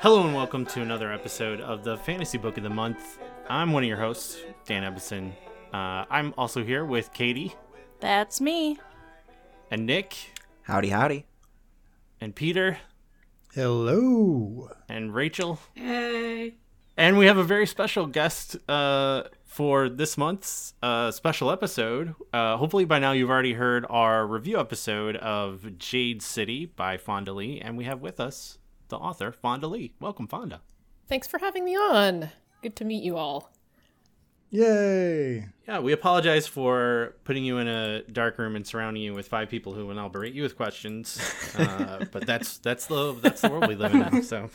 Hello and welcome to another episode of the Fantasy Book of the Month. I'm one of your hosts, Dan Ebbison. Uh, I'm also here with Katie That's me. and Nick Howdy, howdy. and Peter Hello. and Rachel. Hey. And we have a very special guest uh, for this month's uh, special episode. Uh, hopefully, by now, you've already heard our review episode of Jade City by Fonda Lee. And we have with us the author, Fonda Lee. Welcome, Fonda. Thanks for having me on. Good to meet you all. Yay. Yeah, we apologize for putting you in a dark room and surrounding you with five people who will now berate you with questions. Uh, but that's that's the that's the world we live in now. So,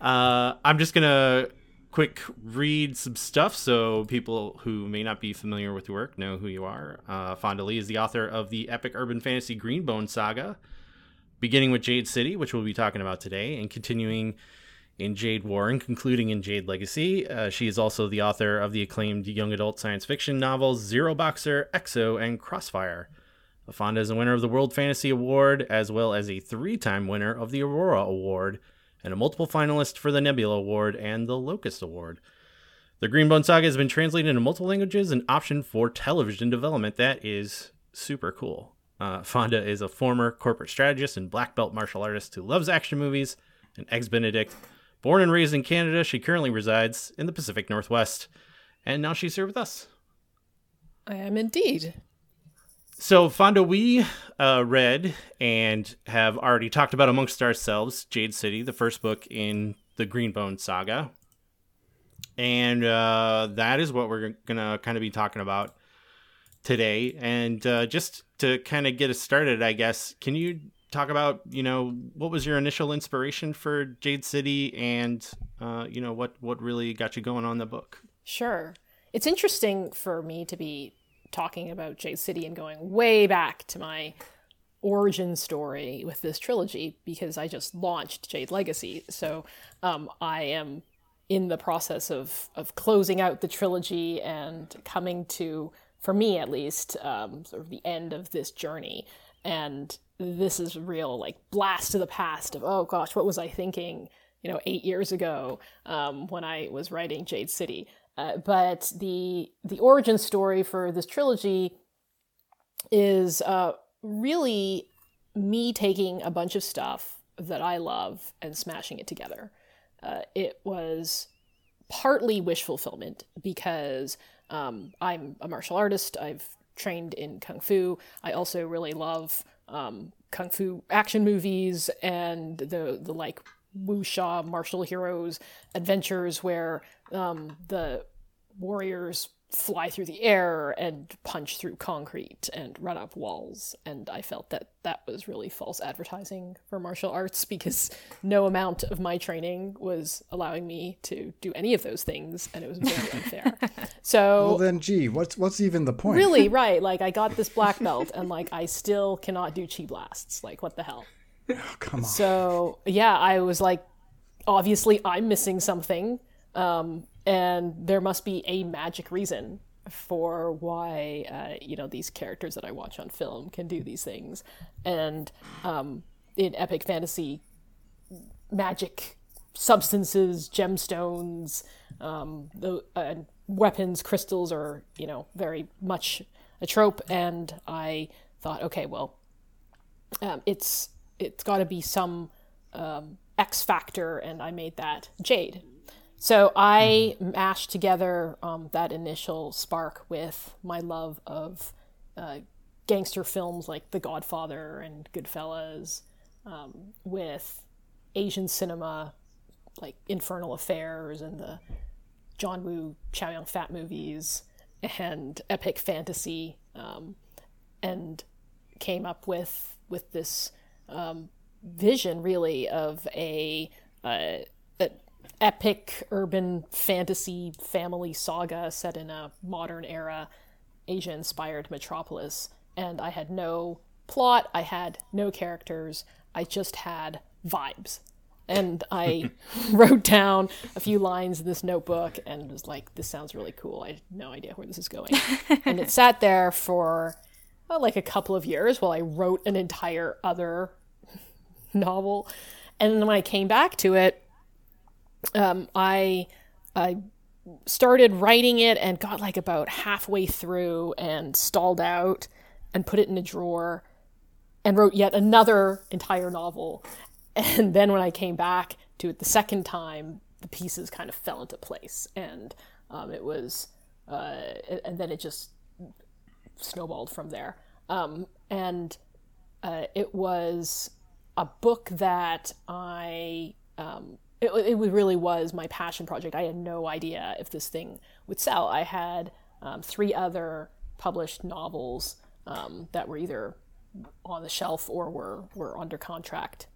uh, I'm just gonna quick read some stuff so people who may not be familiar with your work know who you are. Uh, Fonda Lee is the author of the epic urban fantasy Greenbone saga, beginning with Jade City, which we'll be talking about today, and continuing in Jade War and concluding in Jade Legacy. Uh, she is also the author of the acclaimed young adult science fiction novels Zeroboxer, Exo, and Crossfire. Fonda is a winner of the World Fantasy Award, as well as a three time winner of the Aurora Award, and a multiple finalist for the Nebula Award and the Locus Award. The Greenbone Saga has been translated into multiple languages and optioned for television development. That is super cool. Uh, Fonda is a former corporate strategist and black belt martial artist who loves action movies and eggs Benedict. Born and raised in Canada, she currently resides in the Pacific Northwest. And now she's here with us. I am indeed. So, Fonda, we uh, read and have already talked about amongst ourselves Jade City, the first book in the Greenbone saga. And uh, that is what we're going to kind of be talking about today. And uh, just to kind of get us started, I guess, can you talk about, you know, what was your initial inspiration for Jade City and, uh, you know, what, what really got you going on the book? Sure. It's interesting for me to be talking about Jade City and going way back to my origin story with this trilogy because I just launched Jade Legacy. So um, I am in the process of, of closing out the trilogy and coming to, for me at least, um, sort of the end of this journey. And this is real like blast to the past of, oh gosh, what was I thinking? you know, eight years ago um, when I was writing Jade City. Uh, but the the origin story for this trilogy is uh, really me taking a bunch of stuff that I love and smashing it together. Uh, it was partly wish fulfillment because um, I'm a martial artist. I've trained in kung fu. I also really love um, kung fu action movies and the the like wuxia martial heroes adventures where um, the warriors fly through the air and punch through concrete and run up walls. And i felt that that was really false advertising for martial arts because no amount of my training was allowing me to do any of those things and it was very unfair. So Well then, gee, what's what's even the point? really right. Like i got this black belt and like i still cannot do chi blasts. Like what the hell? Oh, come on. so yeah, I was like, obviously I'm missing something, um, and there must be a magic reason for why uh, you know these characters that I watch on film can do these things, and um, in epic fantasy, magic substances, gemstones, um, the uh, weapons, crystals are you know very much a trope, and I thought, okay, well, um, it's it's got to be some um, X factor, and I made that Jade. So I mashed together um, that initial spark with my love of uh, gangster films like The Godfather and Goodfellas, um, with Asian cinema like Infernal Affairs and the John Woo Chow Yun Fat movies and epic fantasy, um, and came up with with this um, vision really of a, uh, a epic urban fantasy family saga set in a modern era Asia inspired metropolis. And I had no plot I had no characters I just had vibes. And I wrote down a few lines in this notebook and was like this sounds really cool. I had no idea where this is going. And it sat there for uh, like a couple of years while I wrote an entire other novel. And then when I came back to it, um, I I started writing it and got like about halfway through and stalled out and put it in a drawer and wrote yet another entire novel. And then when I came back to it the second time, the pieces kind of fell into place, and um, it was, uh, and then it just snowballed from there. Um, and uh, it was a book that I, um, it, it really was my passion project. I had no idea if this thing would sell. I had um, three other published novels um, that were either on the shelf or were, were under contract.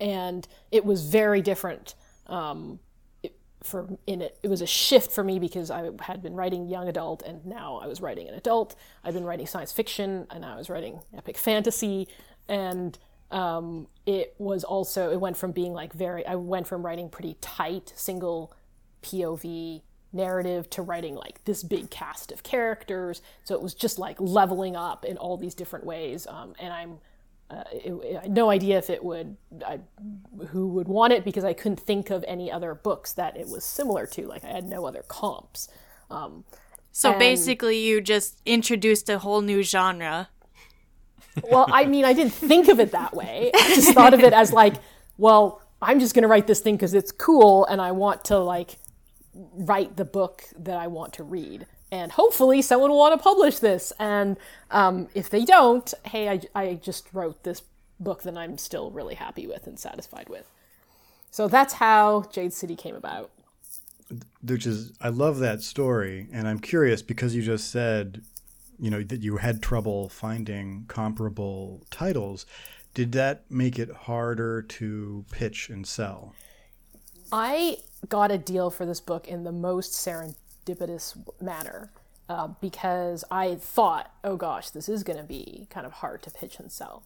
And it was very different um, it, for in it. It was a shift for me because I had been writing young adult and now I was writing an adult. I'd been writing science fiction and I was writing epic fantasy. And um, it was also, it went from being like very, I went from writing pretty tight single POV narrative to writing like this big cast of characters. So it was just like leveling up in all these different ways. Um, and I'm uh, it, it, had no idea if it would I, who would want it because I couldn't think of any other books that it was similar to. Like I had no other comps. Um, So and- basically, you just introduced a whole new genre. Well, I mean, I didn't think of it that way. I just thought of it as like, well, I'm just going to write this thing because it's cool and I want to like write the book that I want to read. And hopefully someone will want to publish this. And um, if they don't, hey, I, I just wrote this book that I'm still really happy with and satisfied with. So that's how Jade City came about. which is I love that story, and I'm curious because you just said, you know, that you had trouble finding comparable titles. Did that make it harder to pitch and sell? I got a deal for this book in the most serendipitous manner uh, because I thought, oh gosh, this is going to be kind of hard to pitch and sell.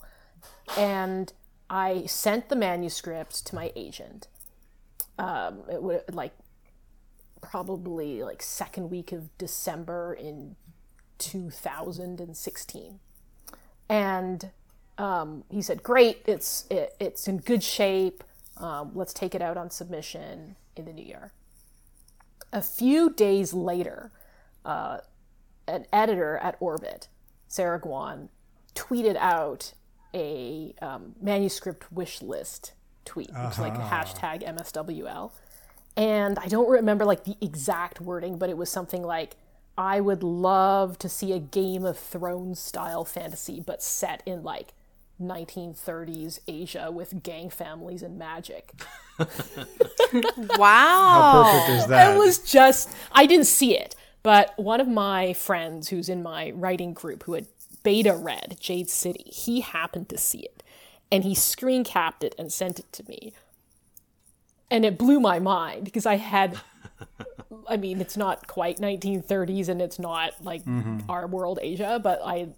And I sent the manuscript to my agent. Um, it would like probably like second week of December in 2016, and um, he said, "Great, it's it, it's in good shape. Um, let's take it out on submission in the new year." A few days later, uh, an editor at Orbit, Sarah Guan, tweeted out a um, manuscript wish list tweet, which is like hashtag MSWL. And I don't remember like the exact wording, but it was something like, I would love to see a Game of Thrones style fantasy, but set in like 1930s Asia with gang families and magic. Wow. How perfect is that? It was just, I didn't see it, but one of my friends who's in my writing group who had beta read Jade City, he happened to see it and he screen capped it and sent it to me. And it blew my mind because I had, I mean, it's not quite 1930s and it's not like our world Asia, but I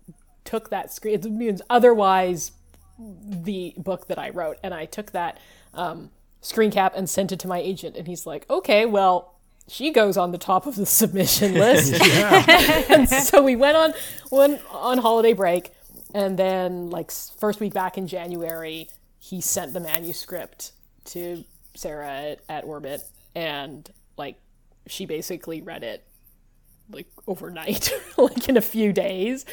took that screen, it means otherwise the book that I wrote, and I took that um, screen cap and sent it to my agent, and he's like, "Okay, well, she goes on the top of the submission list." and so we went on went on holiday break, and then like first week back in January, he sent the manuscript to Sarah at, at Orbit, and like she basically read it like overnight, like in a few days,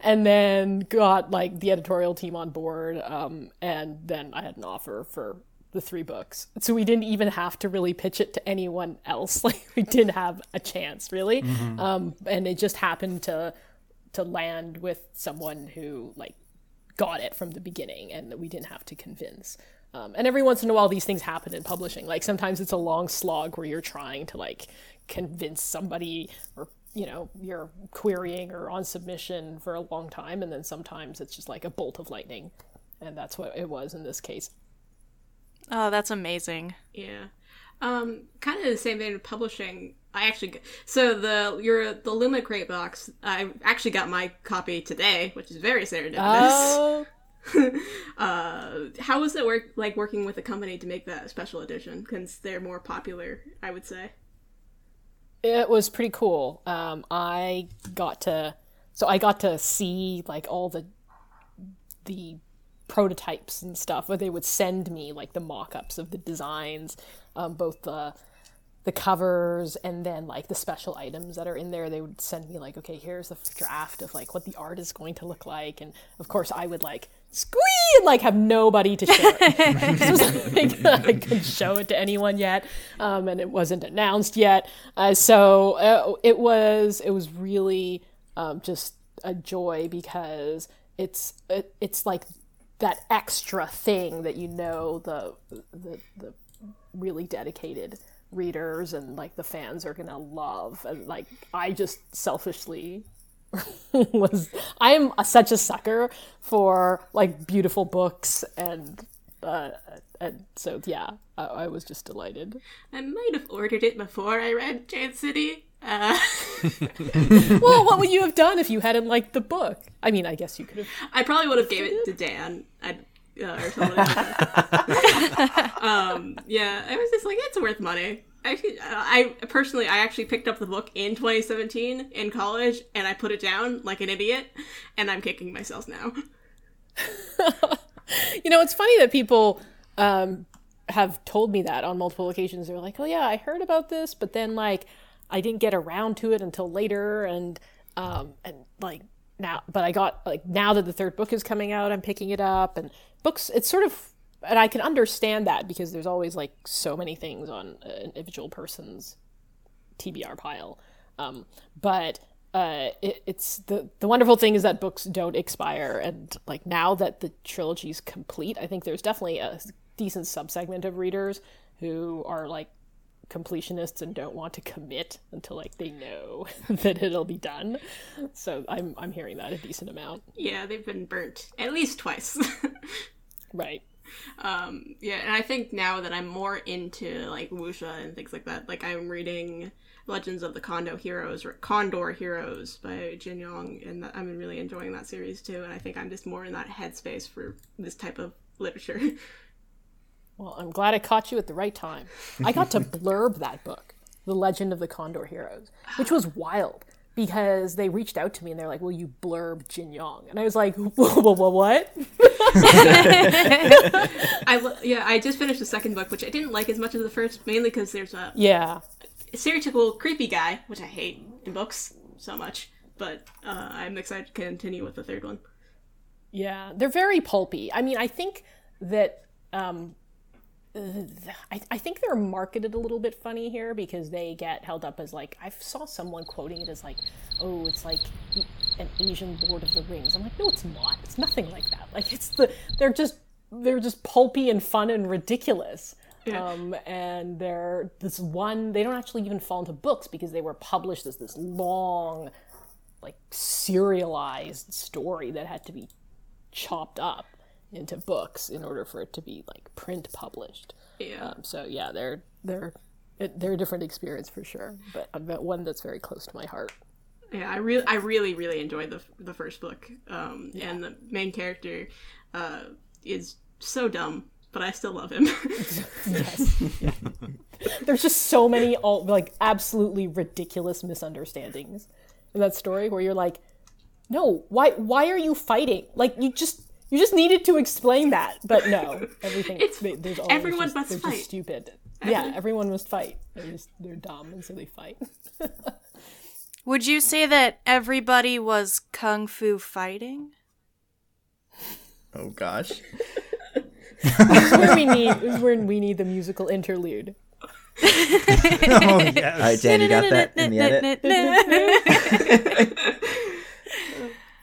and then got like the editorial team on board. Um, and then I had an offer for the three books, so we didn't even have to really pitch it to anyone else. Like we didn't have a chance really, um, and it just happened to to land with someone who like got it from the beginning and that we didn't have to convince. Um, and every once in a while, these things happen in publishing. Like sometimes it's a long slog where you're trying to like convince somebody or you know you're querying or on submission for a long time and then sometimes it's just like a bolt of lightning and that's what it was in this case Oh, that's amazing. Yeah. Um, kind of the same vein of publishing. I actually so the your the Illumicrate box. I actually got my copy today, which is very serendipitous. oh uh, how was it work like working with a company to make that special edition? Because they're more popular, I would say. It was pretty cool. Um, I got to so I got to see like all the the prototypes and stuff where they would send me like the mock-ups of the designs um, both the the covers and then like the special items that are in there they would send me like okay here's the draft of like what the art is going to look like. And of course i would like squee and like have nobody to share it. Like, i couldn't show it to anyone yet um, and it wasn't announced yet. Uh, so uh, it was it was really um, just a joy because it's it, it's like that extra thing that you know the the, the really dedicated readers and like the fans are gonna love and like i just selfishly was i'm a, such a sucker for like beautiful books and uh and so yeah I, I was just delighted I might have ordered it before I read Jade City. Uh, well what would you have done if you hadn't liked the book i mean i guess you could have I probably would have gave it to Dan. I'd, uh, or something. um, yeah, I was just like, it's worth money. I, I personally, I actually picked up the book in 2017 in college, and I put it down like an idiot, and I'm kicking myself now. you know it's funny that people um, have told me that on multiple occasions they're like oh yeah i heard about this but then like i didn't get around to it until later and um, and like now but i got like now that the third book is coming out i'm picking it up and books it's sort of and i can understand that because there's always like so many things on an individual person's tbr pile. Um, but uh, it, it's the the wonderful thing is that books don't expire, and like now that the trilogy's complete, I think there's definitely a decent subsegment of readers who are like completionists and don't want to commit until like they know that it'll be done. So I'm I'm hearing that a decent amount. Yeah, they've been burnt at least twice. Right. um, yeah, and I think now that I'm more into like wuxia and things like that, like I'm reading Legends of the Kondo Heroes or Condor Heroes by Jin Yong, and I'm really enjoying that series too. And I think I'm just more in that headspace for this type of literature. Well, I'm glad I caught you at the right time. I got to blurb that book, The Legend of the Condor Heroes, which was wild because they reached out to me and they're like, "Will you blurb Jin Yong?" And I was like, "Whoa, whoa, whoa what?" I yeah, I just finished the second book, which I didn't like as much as the first, mainly because there's a Yeah, stereotypical creepy guy, which I hate in books so much. But uh, I'm excited to continue with the third one. Yeah, they're very pulpy. I mean, I think that um, I, I think they're marketed a little bit funny here because they get held up as like I saw someone quoting it as like, oh, it's like an Asian Lord of the Rings. I'm like, no, it's not. It's nothing like that. Like it's the they're just they're just pulpy and fun and ridiculous. Um, and they're this one they don't actually even fall into books because they were published as this long like serialized story that had to be chopped up into books in order for it to be like print published. Yeah. Um, so yeah, they're they're they're a different experience for sure, but but one that's very close to my heart. Yeah, I really, I really, really enjoyed the the first book, um, and the main character uh, is so dumb, but I still love him. Yes. Yeah. There's just so many all like absolutely ridiculous misunderstandings in that story where you're like, no, why why are you fighting? Like you just you just needed to explain that, but no, everything. It's- they- there's always everyone just, must they're fight. Just stupid. Yeah, everyone must fight. They're just they're dumb, and so they fight. Would you say that everybody was kung fu fighting? Oh gosh. This is where we need this is where we need the musical interlude. oh yes. All right, Dan, you got that in the edit.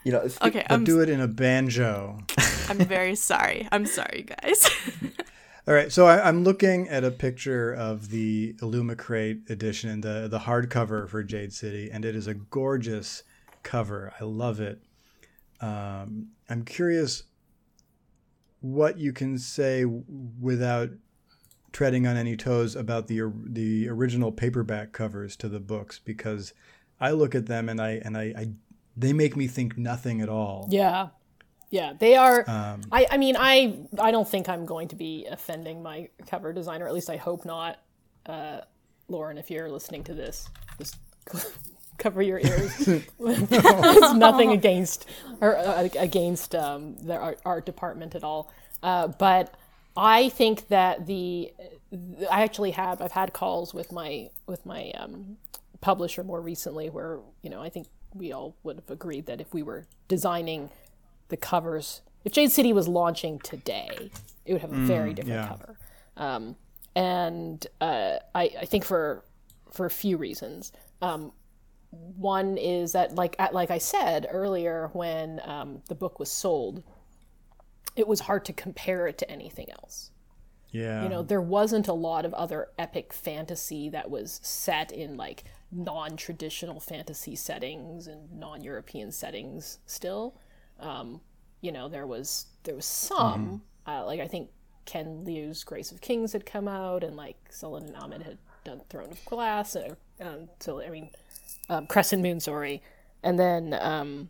You know, spe- Okay, I'm do it in a banjo. I'm very sorry. I'm sorry, guys. All right, so I, I'm looking at a picture of the Illumicrate edition, the the hardcover for Jade City, and it is a gorgeous cover. I love it. Um, I'm curious what you can say without treading on any toes about the the original paperback covers to the books, because I look at them and I and I, I they make me think nothing at all. Yeah. Yeah, they are. Um, I, I mean, I I don't think I'm going to be offending my cover designer. At least I hope not. Uh, Lauren, if you're listening to this, just cover your ears. it's nothing against or uh, against um, the art, art department at all. Uh, but I think that the I actually have I've had calls with my with my um, publisher more recently where you know I think we all would have agreed that if we were designing the covers, if Jade City was launching today, it would have a very different yeah. cover. Um, and uh, I, I think for for a few reasons. Um, one is that, like at- like I said earlier, when um, the book was sold, it was hard to compare it to anything else. Yeah. You know, there wasn't a lot of other epic fantasy that was set in like non-traditional fantasy settings and non-European settings. Still, um, you know, there was there was some uh, like I think Ken Liu's Grace of Kings had come out, and like Saladin Ahmed had done Throne of Glass, and um, so I mean, um, Crescent Moon, sorry, and then um,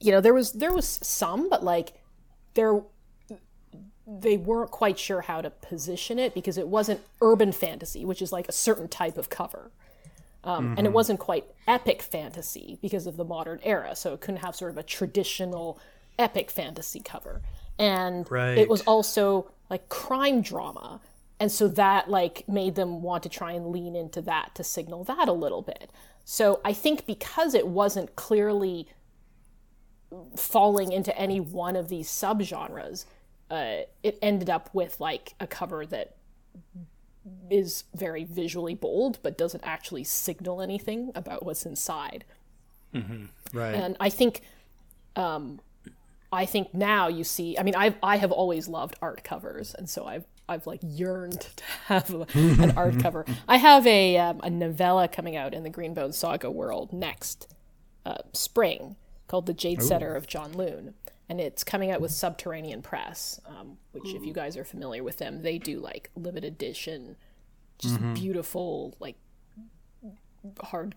you know there was there was some, but like there they weren't quite sure how to position it because it wasn't urban fantasy, which is like a certain type of cover. Um, And it wasn't quite epic fantasy because of the modern era. So it couldn't have sort of a traditional epic fantasy cover. And Right. it was also like crime drama. And so that like made them want to try and lean into that to signal that a little bit. So I think because it wasn't clearly falling into any one of these subgenres, uh, it ended up with like a cover that is very visually bold but doesn't actually signal anything about what's inside. right. And I think, um, I think now you see. I mean, i've I have always loved art covers, and so I've I've like yearned to have an art cover. I have a um, a novella coming out in the Greenbone Saga world next uh, spring called The Jade Setter of Janloon. And it's coming out with Subterranean Press, um, which, if you guys are familiar with them, they do like limited edition, just beautiful, like hard,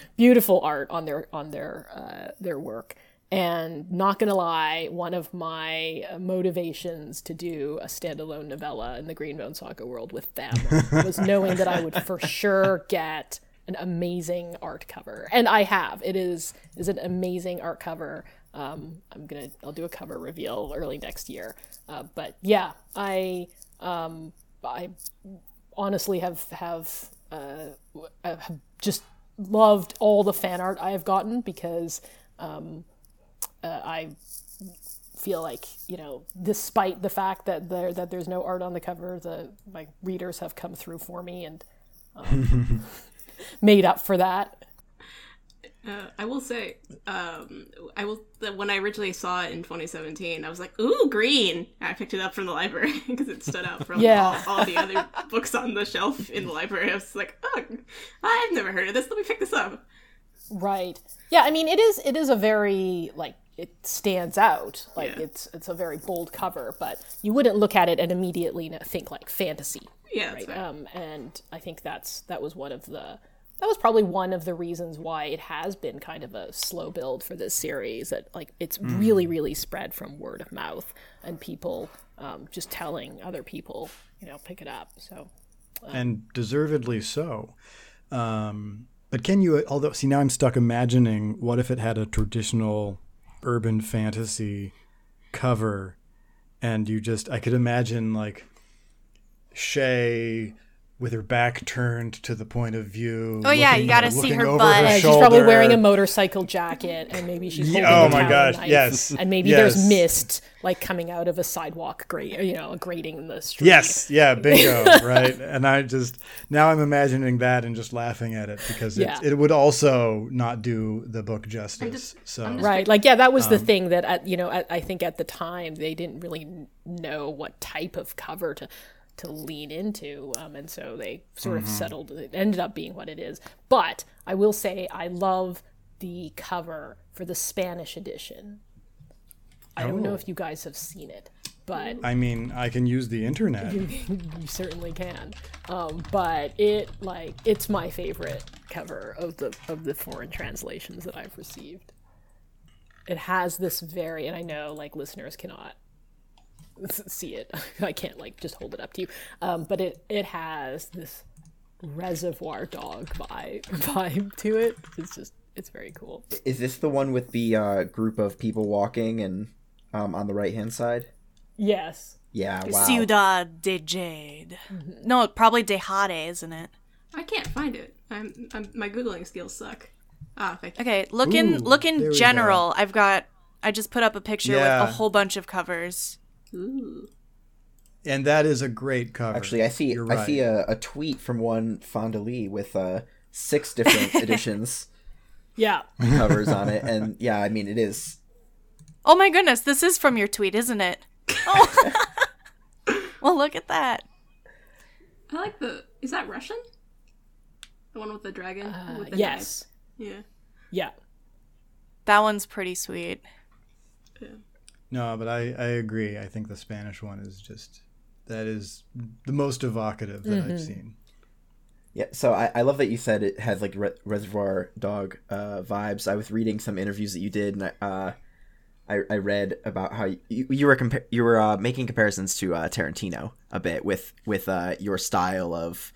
beautiful art on their on their uh, their work. And not gonna lie, one of my uh, motivations to do a standalone novella in the Greenbone Saga world with them was knowing that I would for sure get an amazing art cover, and I have. It is is an amazing art cover. Um, I'm gonna I'll do a cover reveal early next year. Uh, but yeah, I um, I honestly have have uh, have just loved all the fan art I have gotten because um, uh, I feel like you know, despite the fact that there that there's no art on the cover, the my readers have come through for me and um, made up for that. Uh, I will say, um, I will when I originally saw it in 2017, I was like, "Ooh, green!" I picked it up from the library because it stood out from Yeah. all, all the other books on the shelf in the library. I was like, "Oh, I've never heard of this. Let me pick this up." Right. Yeah, I mean it is it is a very like it stands out. Like Yeah. it's it's a very bold cover, but you wouldn't look at it and immediately think like fantasy. Yeah, Right. Um and I think that's that was one of the that was probably one of the reasons why it has been kind of a slow build for this series that like it's really really spread from word of mouth and people um, just telling other people you know pick it up so and deservedly so. Um, but can you, although, see, now I'm stuck imagining what if it had a traditional urban fantasy cover and you just, I could imagine like Shae with her back turned to the point of view. Oh, yeah, looking- you gotta see looking her over butt. her Yeah, she's probably wearing a motorcycle jacket, and maybe she's holding Yeah, oh my tower gosh, knife, yes, and maybe there's mist like coming out of a sidewalk grate, you know, a grating in the street. Yes, yeah, bingo, right? And I just now I'm imagining that and just laughing at it because Yeah. it, it would also not do the book justice. just- so just- right. Like, yeah, that was Um, the thing that at, you know, at, I think at the time they didn't really know what type of cover to to lean into, um, and so they sort Mm-hmm. of settled. It ended up being what it is. But I will say, I love the cover for the Spanish edition. I don't know Oh. if you guys have seen it, but I mean, I can use the internet. you certainly can. Um, but it like it's my favorite cover of the of the foreign translations that I've received. It has this very, and I know like listeners cannot see it. I can't like just hold it up to you. Um, but it it has this reservoir dog vibe vibe to it. It's just it's very cool. Is this the one with the uh, group of people walking and um, on the right hand side? Yes. Yeah. Wow. Ciudad de Jade. No, probably De Jade, isn't it? I can't find it. I'm, I'm my googling skills suck. Ah, thank you. Okay, look in Ooh, look in we general. I've got I just put up a picture Yeah. with a whole bunch of covers. Ooh. And that is a great cover. Actually, I see. You're I see a, a tweet from one Fonda Lee with uh, six different editions Yeah. covers on it, and yeah, I mean it is. Oh my goodness, this is from your tweet, isn't it? Oh. well, look at that. I like the. Is that Russian? The one with the dragon. Uh, with the yes. knife? Yeah. Yeah. That one's pretty sweet. No, but I, I agree. I think the Spanish one is just that is the most evocative that Mm-hmm. I've seen. Yeah, so I, I love that you said it has like re- Reservoir Dog uh, vibes. I was reading some interviews that you did, and I, uh, I, I read about how you, you were compa- you were uh, making comparisons to uh, Tarantino a bit with with uh, your style of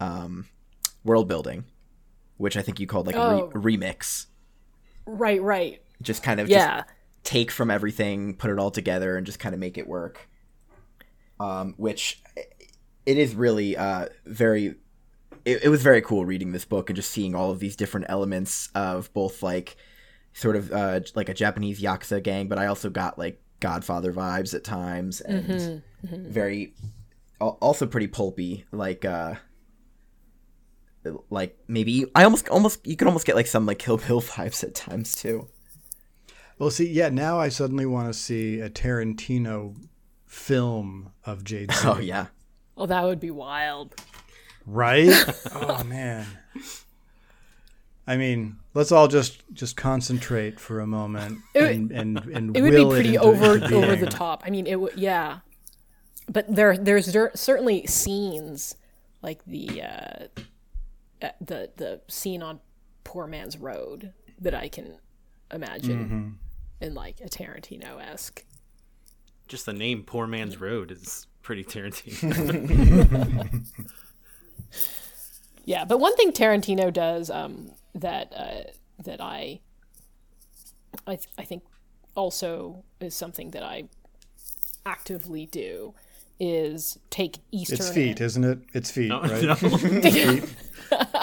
um, world building, which I think you called like Oh. a, re- remix. Right, right. Just kind of Yeah. just take from everything, put it all together, and just kind of make it work. Um, which it is really uh, very. It, it was very cool reading this book and just seeing all of these different elements of both like sort of uh, like a Japanese yakuza gang, but I also got like Godfather vibes at times and very also pretty pulpy like uh like maybe I almost almost you could almost get like some like Kill Bill vibes at times too. Well, see, yeah, now I suddenly want to see a Tarantino film of Jade City. Oh yeah. Oh, that would be wild. Right? oh man. I mean, let's all just just concentrate for a moment It and and, and It would be pretty over over the top. I mean, it would yeah. But there there's cer- certainly scenes like the uh, uh, the the scene on Poor Man's Road that I can imagine in like a Tarantino esque. Just the name "Poor Man's Road" is pretty Tarantino. Yeah, but one thing Tarantino does um, that uh, that I I, th- I think also is something that I actively do is take Eastern. It's feet, isn't it? It's feet, No, right? no.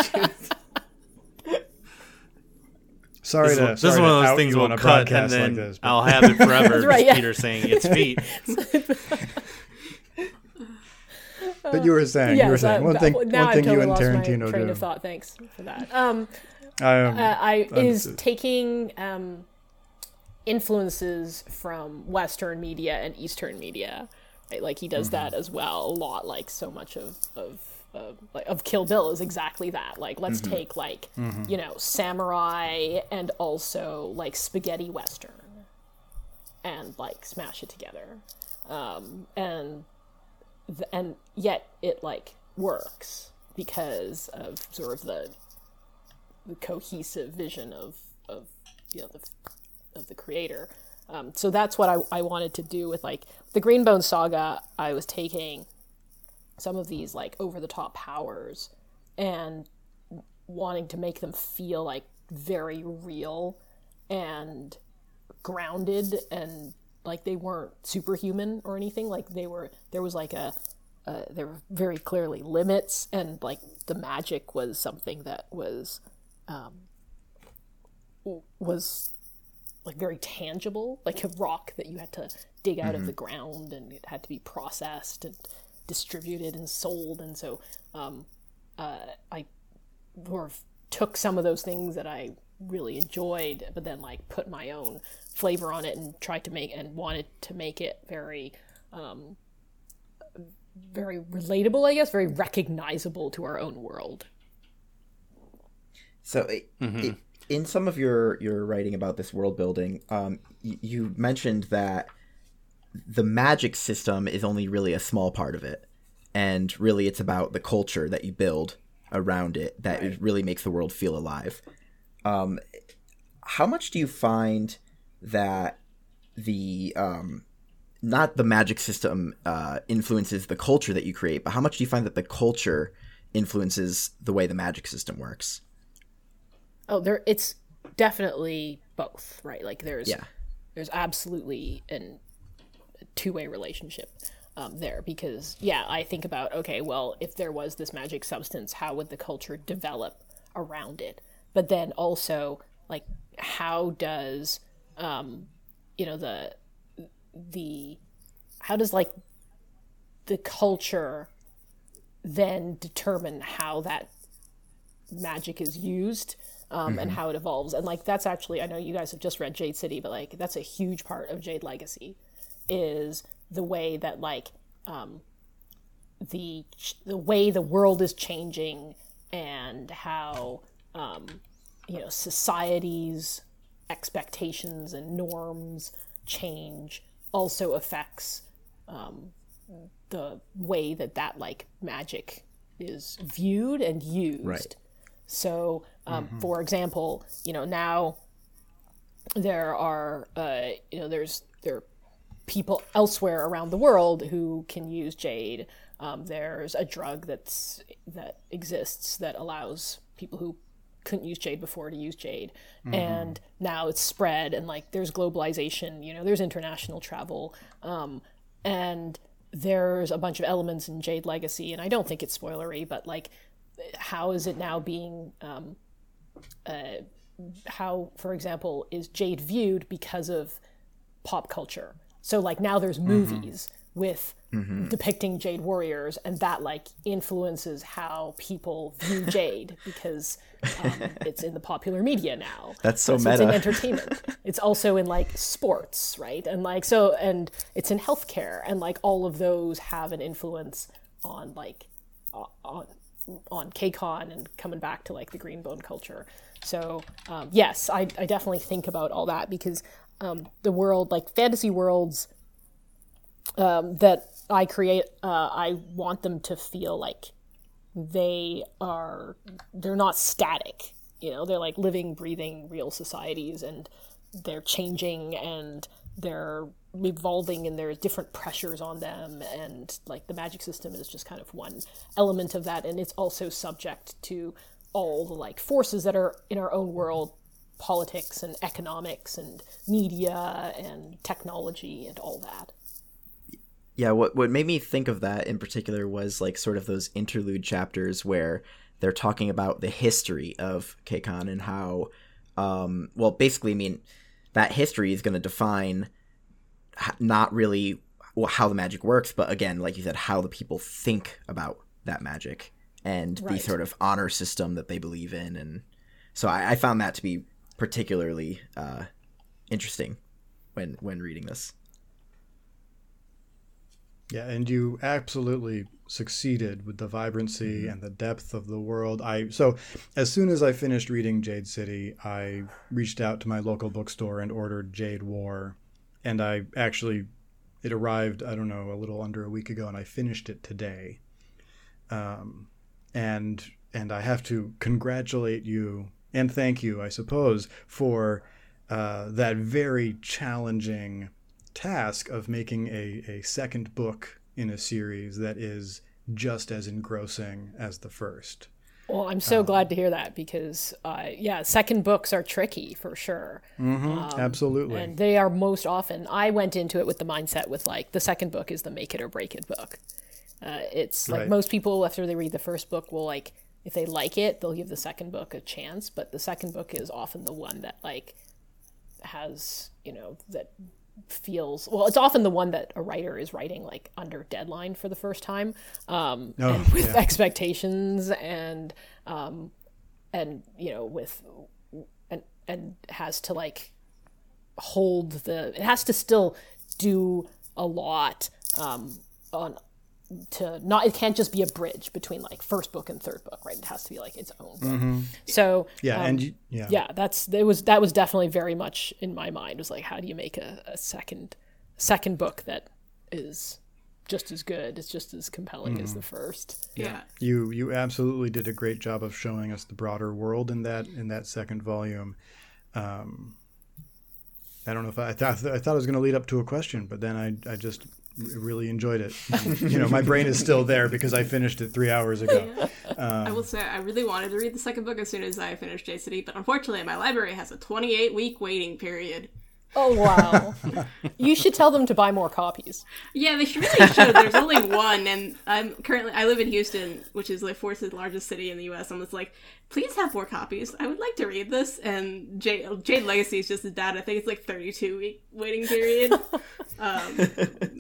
Sorry This, to. this sorry is one of those things we'll on a cut, and then like this, I'll have it forever. right, yeah. Peter saying it's feet. But you were saying, you were Yes, saying I- one thing. now one I've thing totally you and lost my Tarantino train do. of thought. Thanks for that. Um, Um, uh, I is Understood. taking um, influences from Western media and Eastern media. Right? Like he does Mm-hmm. that as well a lot. Like so much of of of, like, of Kill Bill is exactly that. Like let's Mm-hmm. take like you know samurai and also like spaghetti western, and like smash it together, um, and th- and yet it like works because of sort of the the cohesive vision of of you know the of the creator. Um, so that's what I, I wanted to do with like the Greenbone saga. I was taking some of these like over the top powers and wanting to make them feel like very real and grounded and like they weren't superhuman or anything. Like they were there was like a uh, there were very clearly limits and like the magic was something that was um, was like very tangible, like a rock that you had to dig out of the ground and it had to be processed and distributed and sold. And so um, uh, I sort of took some of those things that I really enjoyed, but then like put my own flavor on it and tried to make and wanted to make it very. Um, very relatable, I guess, very recognizable to our own world. So, it, it, in some of your your writing about this world building, um, y- you mentioned that the magic system is only really a small part of it, and really it's about the culture that you build around it that it really makes the world feel alive. Um, how much do you find that the um, not the magic system uh, influences the culture that you create, but how much do you find that the culture influences the way the magic system works? Oh, there it's definitely both, right? Like there's Yeah. there's absolutely an two-way relationship um, there because yeah, I think about okay, well, if there was this magic substance, how would the culture develop around it? But then also like how does um, you know the the how does like the culture then determine how that magic is used um, and how it evolves? And like that's actually i know you guys have just read jade city but like that's a huge part of jade legacy is the way that like um, the the way the world is changing and how um, you know society's expectations and norms change also affects um, the way that that like magic is viewed and used Right. so um, for example you know now there are uh, you know there's there are people elsewhere around the world who can use jade. Um, there's a drug that's that exists that allows people who couldn't use jade before to use jade. And now it's spread and like there's globalization you know there's international travel. Um, and there's a bunch of elements in jade legacy and i don't think it's spoilery but like how is it now being um, uh, how for example is jade viewed because of pop culture so like now there's movies with depicting jade warriors and that like influences how people view jade because um, it's in the popular media now. That's so meta. it's in entertainment. It's also in like sports right? And like so and it's in healthcare and like all of those have an influence on like on on Kekon and coming back to like the green bone culture. So um, yes, I, I definitely think about all that because um, the world, like fantasy worlds um, that I create, uh, I want them to feel like they are they're not static. You know, they're like living, breathing, real societies, and they're changing and they're evolving and there's different pressures on them and like the magic system is just kind of one element of that and it's also subject to all the like forces that are in our own world politics and economics and media and technology and all that. Yeah, what what made me think of that in particular was like sort of those interlude chapters where they're talking about the history of Kekon and how, um, well, basically, I mean, that history is going to define not really how the magic works, but again, like you said, how the people think about that magic and the sort of honor system that they believe in, and so I, I found that to be particularly uh, interesting when when reading this. Yeah, and you absolutely succeeded with the vibrancy and the depth of the world. I so as soon as I finished reading Jade City, I reached out to my local bookstore and ordered Jade War, and I actually it arrived I don't know a little under a week ago, and I finished it today. Um, and and I have to congratulate you and thank you, I suppose, for uh, that very challenging task of making a, a second book in a series that is just as engrossing as the first. well i'm so glad to hear that because uh, yeah second books are tricky for sure Absolutely. and they are most often i went into it with the mindset with like the second book is the make it or break it book uh, it's like Right. most people after they read the first book will like if they like it they'll give the second book a chance but the second book is often the one that like has you know that feels well it's often the one that a writer is writing like under deadline for the first time um Oh, and with yeah. expectations and um and you know with and and has to like hold the it has to still do a lot um on to not it can't just be a bridge between like first book and third book right it has to be like its own book so yeah, um, and you, yeah. yeah that's it was that was definitely very much in my mind was like how do you make a, a second second book that is just as good it's just as compelling as the first Yeah. You you absolutely did a great job of showing us the broader world in that in that second volume. Um, I don't know if I, I thought I thought I was going to lead up to a question, but then I I just r- really enjoyed it. you know, my brain is still there because I finished it three hours ago. I will say I really wanted to read the second book as soon as I finished Jade City, but unfortunately my library has a 28 week waiting period. Oh wow! you should tell them to buy more copies. Yeah, they should really should. There's only one, and I'm currently I live in Houston, which is like fourth largest city in the U.S. I'm just like, please have more copies. I would like to read this. And Jade, Jade Legacy is just a dad. I think it's like 32 week waiting period. um,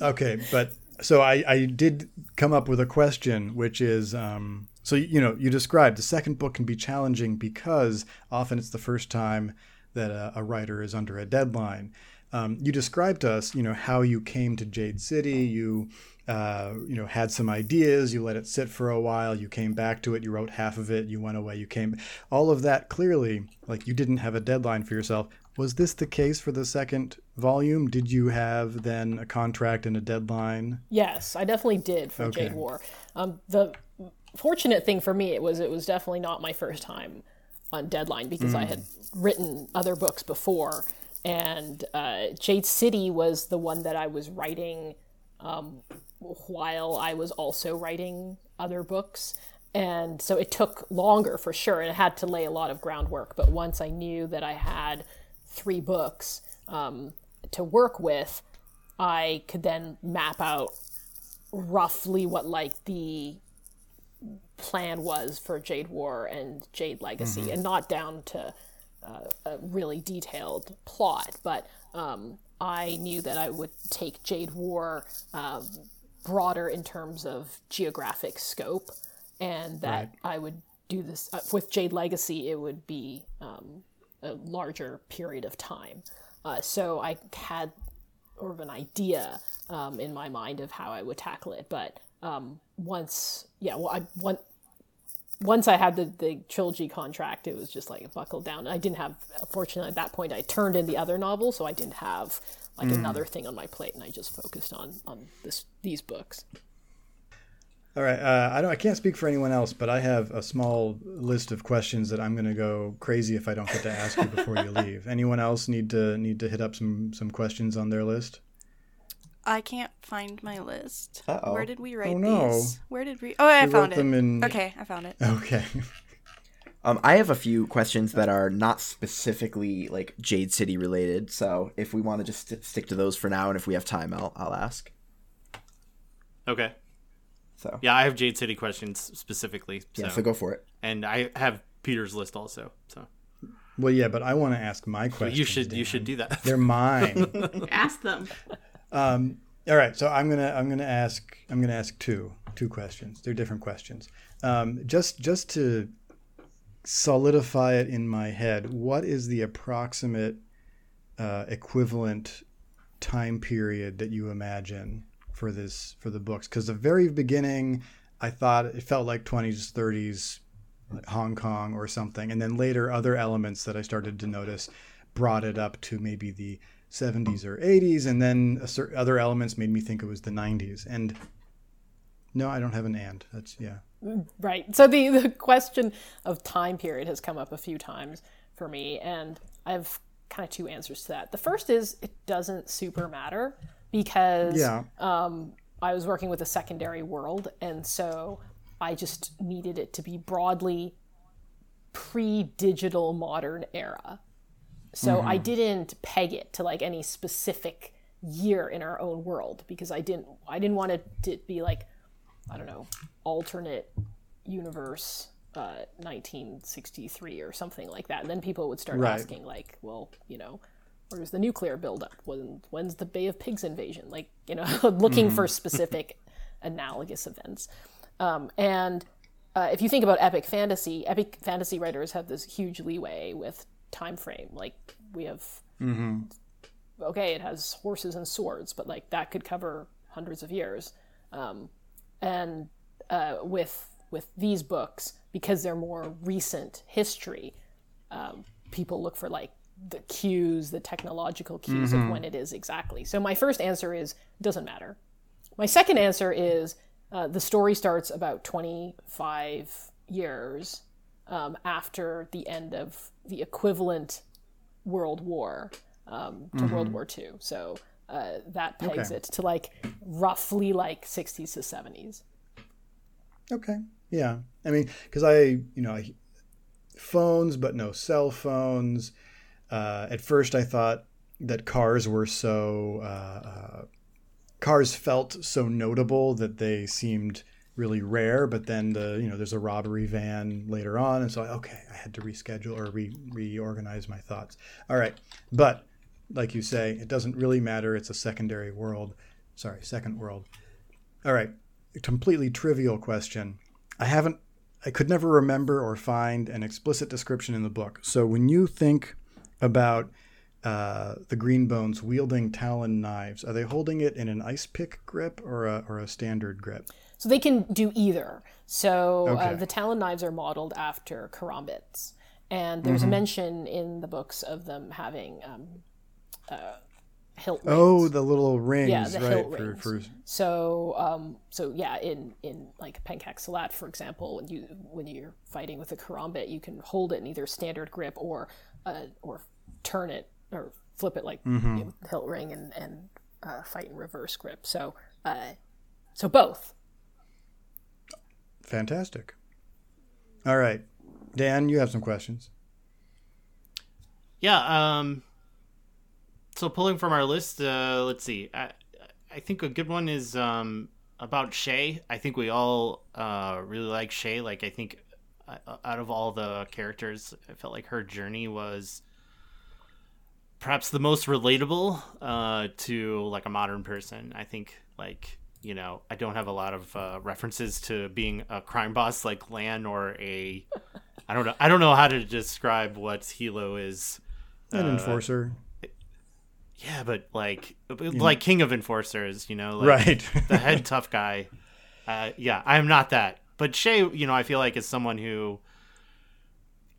Okay, but so I, I did come up with a question, which is um, so you know you described the second book can be challenging because often it's the first time that a, a writer is under a deadline. Um, you described to us, you know, how you came to Jade City. You, uh, you know, had some ideas. You let it sit for a while. You came back to it. You wrote half of it. You went away. You came. All of that clearly, like you didn't have a deadline for yourself. Was this the case for the second volume? Did you have then a contract and a deadline? Yes, I definitely did for Okay. Jade War. Um, the fortunate thing for me it was it was definitely not my first time on deadline because I had written other books before, and uh, Jade City was the one that I was writing um, while I was also writing other books. And so it took longer for sure, and it had to lay a lot of groundwork. But once I knew that I had three books um, to work with, I could then map out roughly what like the plan was for Jade War and Jade Legacy, and not down to uh, a really detailed plot. But um, I knew that I would take Jade War um, broader in terms of geographic scope, and that I would do this uh, with Jade Legacy. It would be um, a larger period of time. Uh, so I had sort of an idea um, in my mind of how I would tackle it. But um, once, yeah, well, I one, once I had the, the trilogy contract, it was just like buckled down. I didn't have, fortunately, at that point, I turned in the other novel, so I didn't have like another thing on my plate, and I just focused on on this these books. All right. Uh, I don't. I can't speak for anyone else, but I have a small list of questions that I'm going to go crazy if I don't get to ask you before you leave. Anyone else need to need to hit up some some questions on their list? I can't find my list. Uh-oh. Where did we write Oh, no. these? Where did we? Oh, I We found wrote it. them in- Okay, I found it. Okay. Um, I have a few questions that are not specifically like Jade City related. So if we want to just st- stick to those for now, and if we have time, I'll I'll ask. Okay. So Yeah, I have Jade City questions specifically. So, yeah, so go for it. and I have Peter's list also. So Well, yeah, but I want to ask my questions. you should you should do that. They're mine. ask them. Um, all right, so I'm gonna I'm gonna ask I'm gonna ask two two questions. They're different questions. Um, just just to solidify it in my head, what is the approximate uh, equivalent time period that you imagine for this for the books? Because the very beginning, I thought it felt like 20s 30s, like Hong Kong or something, and then later other elements that I started to notice brought it up to maybe the 70s or 80s, and then other elements made me think it was the 90s. And no, I don't have an and. That's yeah. Mm, right. So the, the question of time period has come up a few times for me, and I have kind of two answers to that. The first is it doesn't super matter because Yeah. Um, I was working with a secondary world, and so I just needed it to be broadly pre digital modern era. So I didn't peg it to like any specific year in our own world because I didn't I didn't want it to be like I don't know alternate universe uh, 1963 or something like that. And then people would start Right. asking like, well, you know, where's the nuclear buildup? When when's the Bay of Pigs invasion? Like, you know, looking for specific analogous events. Um, and uh, if you think about epic fantasy, epic fantasy writers have this huge leeway with time frame. Like we have, okay, it has horses and swords, but like that could cover hundreds of years. Um, and uh, with with these books, because they're more recent history, um, people look for like the cues, the technological cues of when it is exactly. So my first answer is doesn't matter. My second answer is uh, the story starts about 25 years um, after the end of the equivalent World War um, to World War II. So uh, that pegs Okay. it to like roughly like 60s to 70s. Okay. Yeah. I mean, because I, you know, I, phones, but no cell phones. Uh, at first, I thought that cars were so, uh, uh, cars felt so notable that they seemed really rare. But then the, you know, there's a robbery van later on, and so okay, I had to reschedule or re- reorganize my thoughts. All right, but like you say, it doesn't really matter. It's a secondary world. Sorry, second world. All right, a completely trivial question. I haven't, I could never remember or find an explicit description in the book. So when you think about uh, the Greenbones wielding talon knives, are they holding it in an ice pick grip or a, or a standard grip? So they can do either. So uh, the Talon knives are modeled after karambits. And there's Mm-hmm. a mention in the books of them having um, uh, hilt Oh, the little rings, yeah, the right? hilt For, rings. for So, um, so yeah, in in like Pencak Silat, for example, when you when you're fighting with a karambit, you can hold it in either standard grip or uh, or turn it or flip it like Mm-hmm. you know, hilt ring and and uh, fight in reverse grip. So, uh, so both. Fantastic. All right, Dan, you have some questions. Yeah. Um. So pulling from our list, uh, let's see. I I think a good one is um about Shae. I think we all uh really like Shae. Like I think uh, out of all the characters, I felt like her journey was perhaps the most relatable uh to like a modern person. I think like you know I don't have a lot of uh, references to being a crime boss like Lan or a I don't know I don't know how to describe what Hilo is. An Uh, enforcer, Yeah, but like like King of Enforcers, you know, like right? the head tough guy. Uh, yeah, I am not that. But Shae, you know, I feel like is someone who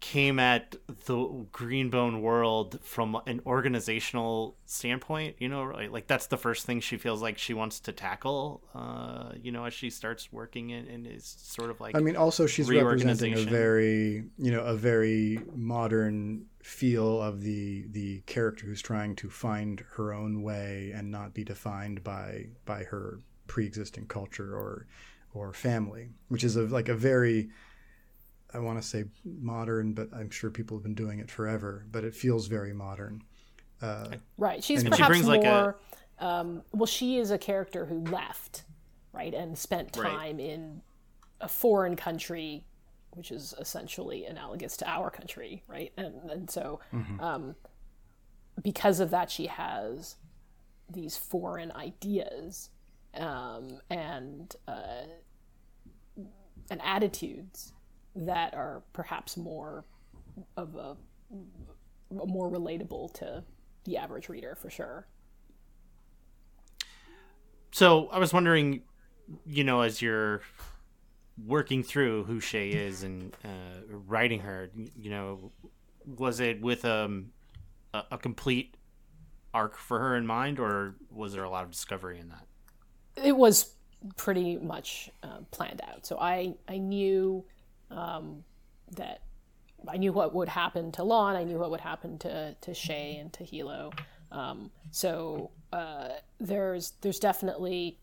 came at the Greenbone world from an organizational standpoint. You know, like, like that's the first thing she feels like she wants to tackle. Uh, you know, as she starts working in and is sort of like I mean, also she's representing a very, you know, a very modern feel of the the character who's trying to find her own way and not be defined by by her pre-existing culture or or family, which is a like a very I want to say modern, but I'm sure people have been doing it forever. But it feels very modern. Uh, Right. She's And she perhaps brings, like, a- more. um, well, she is a character who left, right, and spent Right. time in a foreign country, which is essentially analogous to our country, right? And and so, um, because of that, she has these foreign ideas um, and uh, and attitudes that are perhaps more of a more relatable to the average reader for sure. So I was wondering, you know, as you're working through who Shae is and uh, writing her, you know, was it with um, a, a complete arc for her in mind, or was there a lot of discovery in that? It was pretty much uh, planned out. So I I knew um, that I knew what would happen to Lan. I knew what would happen to to Shae and to Hilo. Um, so uh, there's there's definitely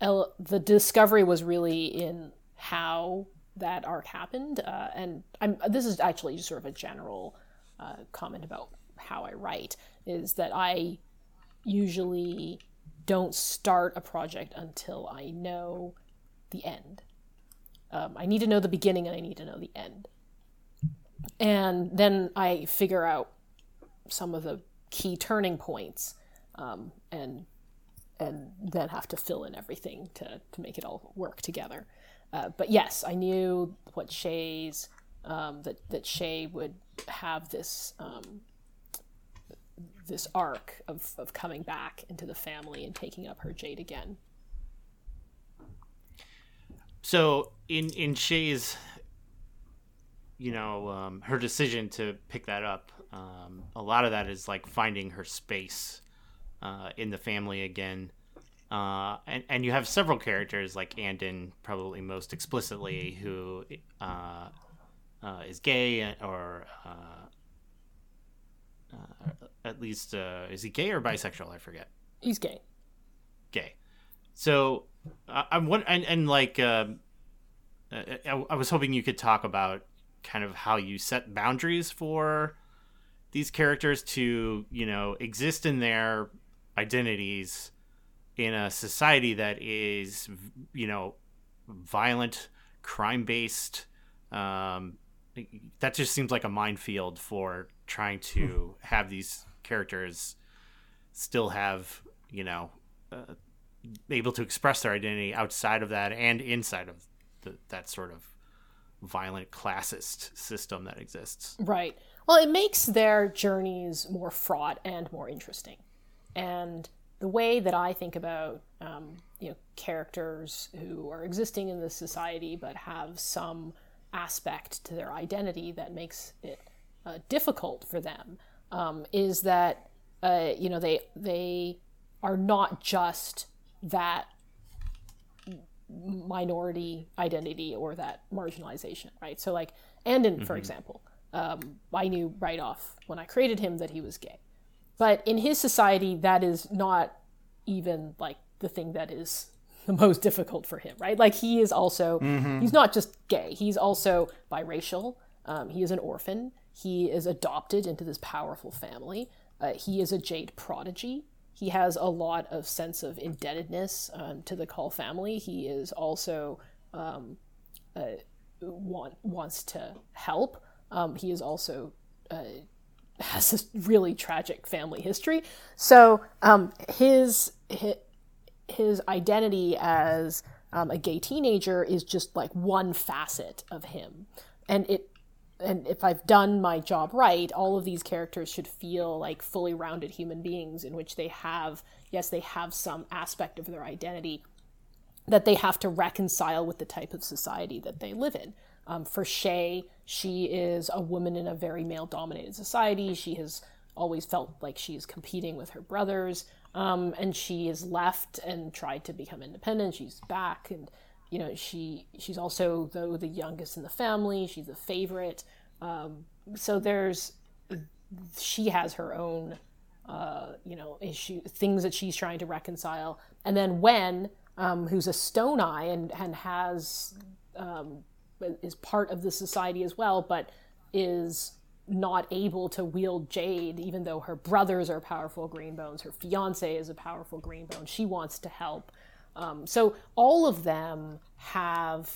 el- the discovery was really in how that arc happened, uh, and I'm this is actually sort of a general uh, comment about how I write is that I usually don't start a project until I know the end. Um, I need to know the beginning and I need to know the end. And then I figure out some of the key turning points um, and and then have to fill in everything to, to make it all work together. Uh, but yes, I knew what Shae's um, that that Shae would have this um, this arc of, of coming back into the family and taking up her jade again. So in in Shae's, you know, um, her decision to pick that up, um, a lot of that is like finding her space uh, in the family again. Uh, and, and you have several characters like Anden, probably most explicitly, who uh, uh, is gay or uh, uh, at least uh, is he gay or bisexual? I forget. He's gay. Gay. So uh, I'm one and, and like uh, I, I was hoping you could talk about kind of how you set boundaries for these characters to you know exist in their identities in a society that is you know violent crime based um, that just seems like a minefield for trying to have these characters still have you know uh, able to express their identity outside of that and inside of the, that sort of violent classist system that exists Right. Well, it makes their journeys more fraught and more interesting. And the way that I think about, um, you know, characters who are existing in this society but have some aspect to their identity that makes it uh, difficult for them um, is that, uh, you know, they they are not just that minority identity or that marginalization, right? So, like Anden, for example, um, I knew right off when I created him that he was gay. But in his society, that is not even like the thing that is the most difficult for him, right? Like he is also, he's not just gay, he's also biracial. Um, he is an orphan. He is adopted into this powerful family. Uh, he is a Jade prodigy. He has a lot of sense of indebtedness um, to the Kaul family. He is also um, uh, want, wants to help. Um, he is also uh, has this really tragic family history. So um, his, his his identity as um, a gay teenager is just like one facet of him, and it and if I've done my job right, all of these characters should feel like fully rounded human beings in which they have yes they have some aspect of their identity that they have to reconcile with the type of society that they live in. Um, for Shae, she is a woman in a very male dominated society. She has always felt like she is competing with her brothers. Um, and she is left and tried to become independent. She's back, and you know she she's also though the youngest in the family. She's the favorite. Um, so there's she has her own uh, you know issue things that she's trying to reconcile. And then Wen, um, who's a stone eye and and has um, is part of the society as well, but is not able to wield Jade, even though her brothers are powerful greenbones. Her fiance is a powerful green greenbone. She wants to help. Um, so all of them have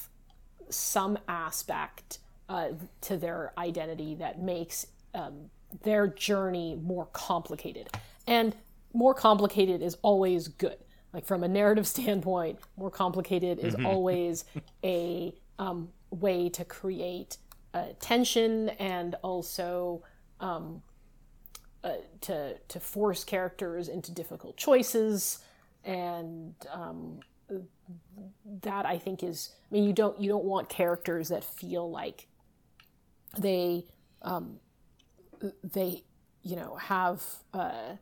some aspect uh, to their identity that makes um, their journey more complicated. And more complicated is always good. Like from a narrative standpoint, more complicated is always a um, way to create uh, tension and also um, uh, to to force characters into difficult choices, and um, that I think is. I mean, you don't you don't want characters that feel like they um, they you know have uh,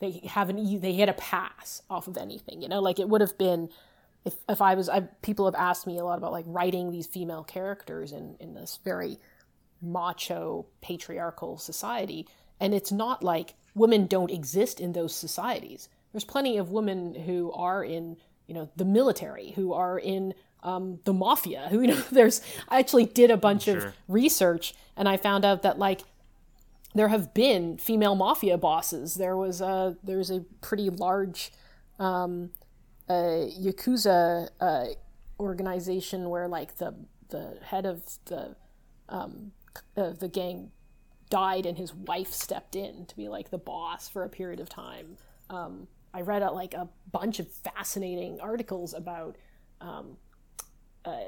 they haven't they hit a pass off of anything. You know, like it would have been if if I was I people have asked me a lot about like writing these female characters in in this very macho patriarchal society and it's not like women don't exist in those societies there's plenty of women who are in you know the military who are in um, the mafia who you know there's i actually did a bunch of research and i found out that like there have been female mafia bosses there was a there's a pretty large um, uh, yakuza uh, organization where like the the head of the um, of the gang died and his wife stepped in to be like the boss for a period of time. Um, I read uh, like a bunch of fascinating articles about um, uh,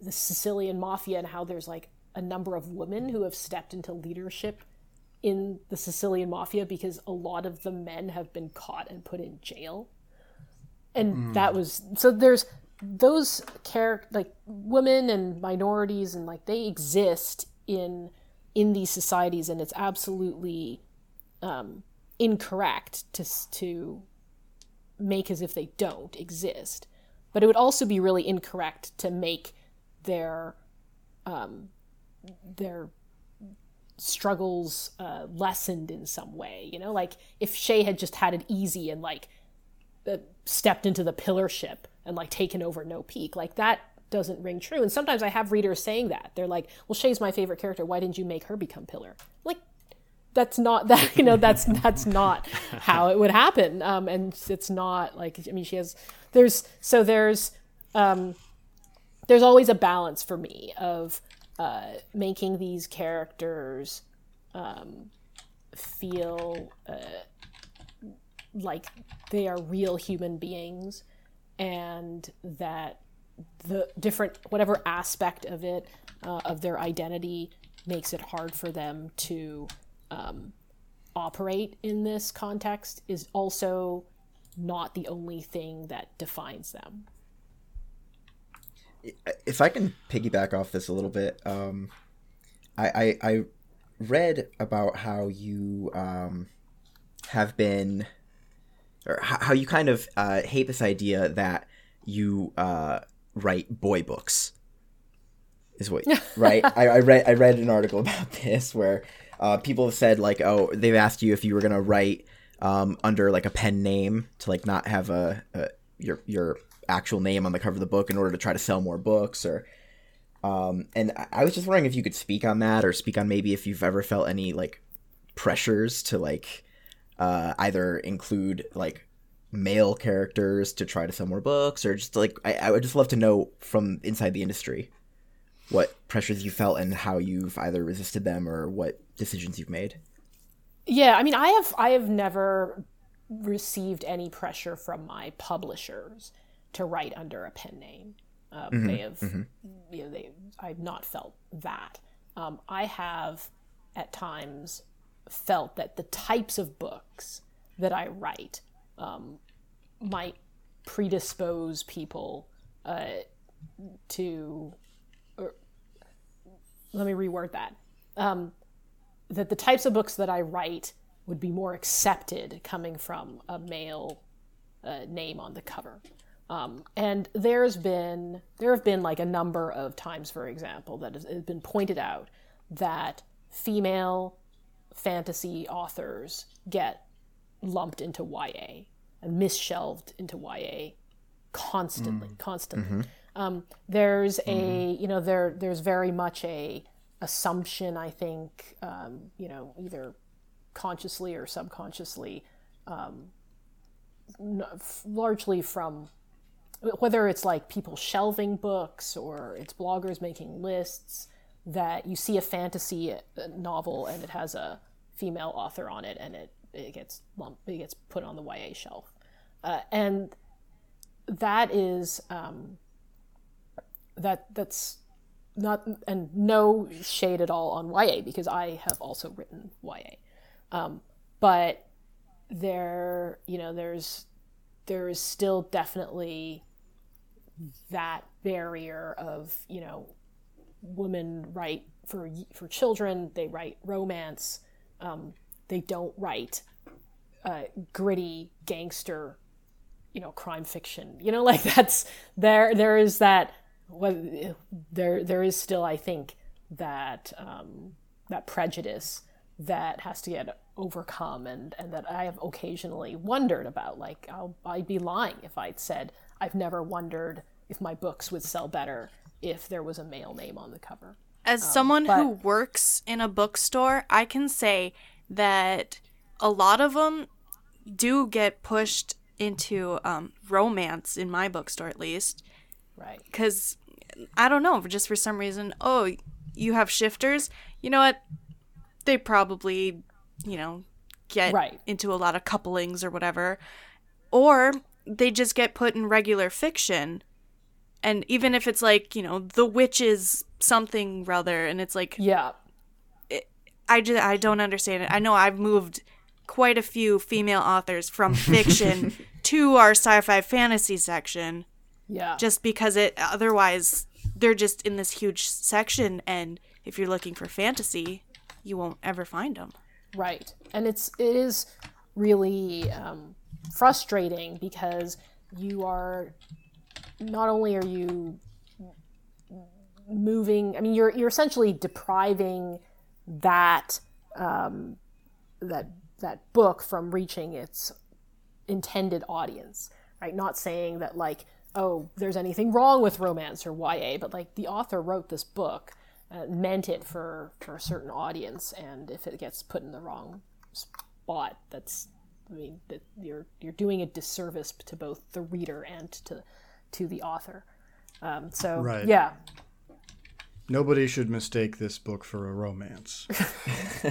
the Sicilian mafia and how there's like a number of women who have stepped into leadership in the Sicilian mafia because a lot of the men have been caught and put in jail. And that was so there's those character like women and minorities and like they exist in in these societies and it's absolutely um, incorrect to to make as if they don't exist but it would also be really incorrect to make their um, their struggles uh, lessened in some way. You know, like if Shae had just had it easy and like uh, stepped into the pillar ship and like taken over No Peak, like that doesn't ring true. And sometimes I have readers saying that they're like, "Well, Shae's my favorite character. Why didn't you make her become pillar?" Like that's not that you know that's that's not how it would happen. Um and it's not like i mean she has there's so there's um there's always a balance for me of uh making these characters um feel uh like they are real human beings and that the different whatever aspect of it uh, of their identity makes it hard for them to um, operate in this context is also not the only thing that defines them. if I can piggyback off this a little bit, um, I, I I read about how you um, have been, or how you kind of uh, hate this idea that you uh, write boy books. Is what right? I, I read I read an article about this where uh, people have said like, oh, they've asked you if you were gonna write um, under like a pen name to like not have a, a your your actual name on the cover of the book in order to try to sell more books or um and I- was just wondering if you could speak on that or speak on maybe if you've ever felt any like pressures to like uh either include like male characters to try to sell more books or just like I, I would just love to know from inside the industry what pressures you felt and how you've either resisted them or what decisions you've made Yeah, I mean, I have I have never received any pressure from my publishers to write under a pen name. Um, They have, you know, they I've not felt that. Um, I have at times felt that the types of books that I write um, might predispose people uh, to. Let me reword that. Um, that the types of books that I write would be more accepted coming from a male uh, name on the cover. Um, and there's been there have been like a number of times, for example, that has has been pointed out that female fantasy authors get lumped into YA and misshelved into YA constantly, constantly. Um, there's a you know there there's very much a assumption I think um, you know either consciously or subconsciously, um, n- f- largely from whether it's like people shelving books or it's bloggers making lists that you see a fantasy uh, novel and it has a female author on it and it, it gets lumped, it gets put on the YA shelf. Uh, and that is um, that that's not and no shade at all on YA because I have also written YA. Um, but there, you know, there's there is still definitely that barrier of you know women write for for children they write romance um, they don't write uh, gritty gangster you know crime fiction you know like that's there there is that well, there there is still i think that um, that prejudice that has to get overcome and and that i have occasionally wondered about like I'll, i'd be lying if i'd said i've never wondered if my books would sell better if there was a male name on the cover As someone but- who works in a bookstore, I can say that a lot of them do get pushed into um, romance in my bookstore, at least. Right Because I don't know, just for some reason, oh, you have shifters. You know what? They probably, you know, get Right. into a lot of couplings or whatever. Or they just get put in regular fiction. And even if it's like, you know, the witches something rather, and it's like yeah I just I don't understand it. I know I've moved quite a few female authors from fiction to our sci-fi fantasy section yeah just because it otherwise they're just in this huge section and if you're looking for fantasy, you won't ever find them. Right. And it's it is really um, frustrating because you are not only are you moving I mean you're you're essentially depriving that um, that that book from reaching its intended audience, right? Not saying that like, oh, there's anything wrong with romance or YA, but like the author wrote this book, uh, meant it for for a certain audience, and if it gets put in the wrong spot, that's I mean, that you're you're doing a disservice to both the reader and to to the author. Um, so Right. yeah, Nobody should mistake this book for a romance.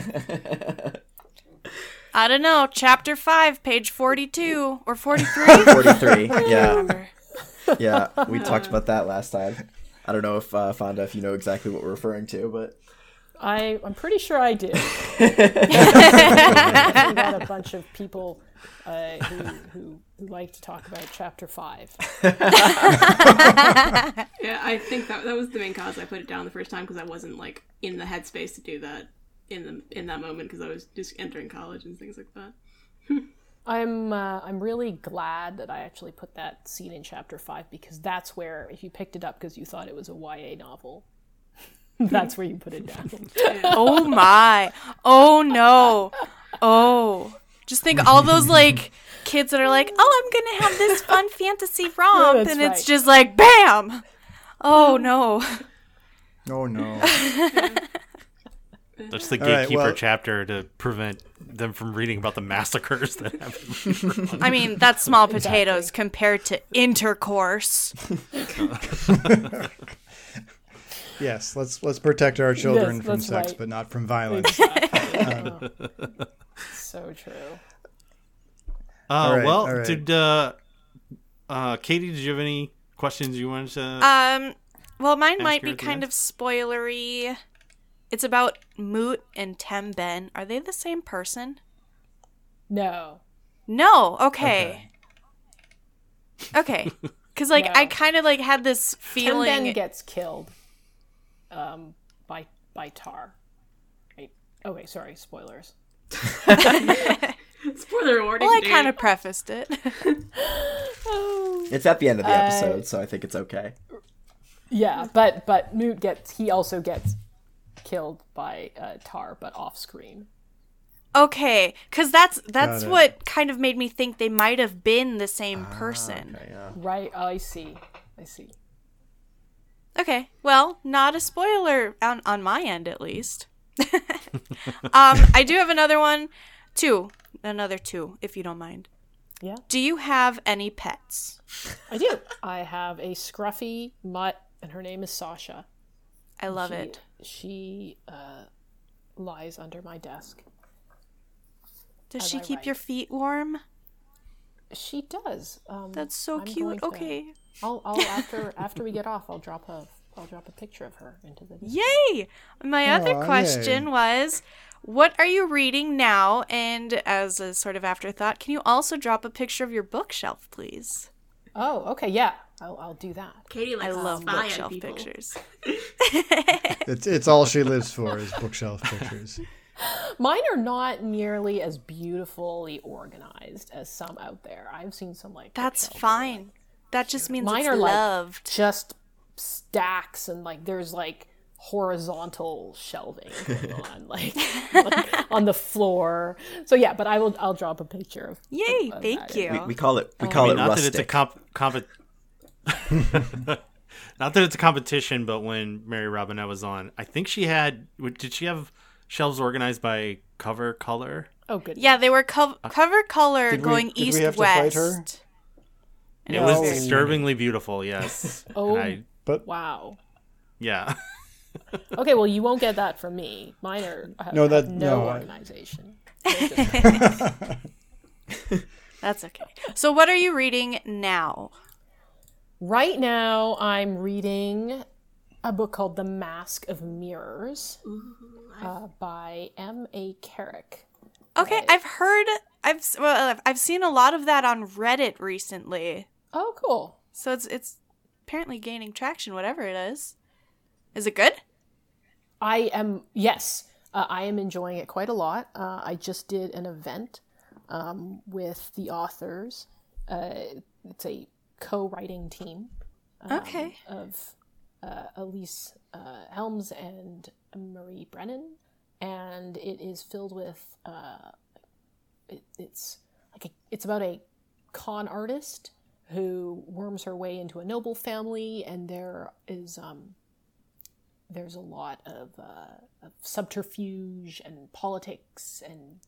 I don't know. Chapter five, page forty-two or forty-three. 43. Yeah. Remember. Yeah. We talked about that last time. I don't know if uh, Fonda, if you know exactly what we're referring to, but I I'm pretty sure I do. I got a bunch of people uh, who, who who like to talk about chapter five. Yeah, I think that that was the main cause I put it down the first time because I wasn't like in the headspace to do that in the in that moment because I was just entering college and things like that. I'm uh, I'm really glad that I actually put that scene in chapter five because that's where if you picked it up because you thought it was a YA novel, that's where you put it down. oh my. Oh no. Oh. Just think all those like kids that are like, oh, I'm gonna have this fun fantasy romp, That's and it's right. just like, bam. Oh no. Oh no. That's the All right, gatekeeper well- chapter to prevent them from reading about the massacres that happen. I mean, that's small potatoes compared to intercourse. Yes, let's let's protect our children Yes, from sex, right. but not from violence. so true. Uh, All right, well, all right. did uh, uh, Katie? Did you have any questions you wanted to? Um, well, mine might be kind of spoilery. It's about Moot and Temben. Are they the same person? No. No. Okay. Okay. Because like I kind of like had this feeling. Tenben gets killed um, by by Tar. Right. Okay, sorry, spoilers. Spoiler warning. well, I kind of prefaced it. it's at the end of the Uh, episode, so I think it's okay. Yeah, but but Moot gets he also gets killed by uh, Tar, but off screen. okay, because that's that's Got it. what kind of made me think they might have been the same person. Right. I see. I see. Okay, well, not a spoiler on, on my end, at least. um, I do have another one, two, another two, if you don't mind. Yeah. Do you have any pets? I do. I have a scruffy mutt, and her name is Sasha. I love She- it. She uh, lies under my desk. Does she I keep right? your feet warm? She does. Um, That's so I'm cute. going to- Okay. I'll, I'll after after we get off, I'll drop a I'll drop a picture of her into the. Yay! My other question yay. was what are you reading now? And as a sort of afterthought, can you also drop a picture of your bookshelf, please? Oh, okay, yeah, I'll, I'll do that. Katie likes I love spy bookshelf people. pictures. It's it's all she lives for is bookshelf pictures. Mine are not nearly as beautifully organized as some out there. I've seen some like That's bookshelves that are, fine. That just means Mine it's are, like, just stacks and like there's like horizontal shelving going on like, like, on the floor. So yeah, but I will I'll drop a picture of Yay! of Thank that. you. We, we call it we oh. I call mean, it not rustic. that it's a comp, comp not that it's a competition, but when Mary Robinette was on, I think she had. Did she have shelves organized by cover color? Oh good. Yeah, they were cov- uh, cover color Did we- going did we east have to west. fight her? It was disturbingly beautiful. Yes. Oh. I, But Wow. yeah. Okay, well you won't get that from me. Mine are have, No, that- have no, no, I- organization. That's okay. So, what are you reading now? Right now, I'm reading a book called The Mask of Mirrors uh, by M. A. Carrick. Okay, I've heard, I've well, I've- I've seen a lot of that on Reddit recently. Oh, cool. So it's it's apparently gaining traction. Whatever it is, is it good? I am, yes, uh, I am enjoying it quite a lot. Uh, I just did an event um, with the authors. Uh, it's a co writing team Okay. of uh, Alyc uh, Helms and Marie Brennan. and it is filled with. Uh, it, it's like a, it's about a con artist who worms her way into a noble family, and there is um, there's a lot of, uh, of subterfuge and politics and